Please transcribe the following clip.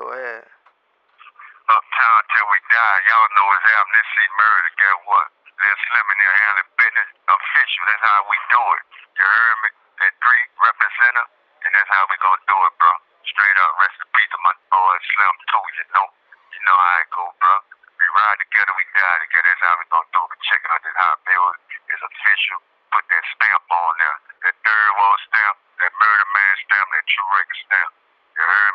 Go ahead. Uptown till we die. Y'all know it's happening. This murder. Get what? Lil Slim in their handling business official. That's how we do it. You heard me? That three representer, and that's how we gonna do it, bro. Straight up, rest in peace to my boy Slim too. You know, you know how it go, bro. We ride together, we die together. That's how we gonna do it. But check out this hot bill. it is official. Put that stamp on there. That third world stamp, that murder man stamp, that true record stamp. You heard?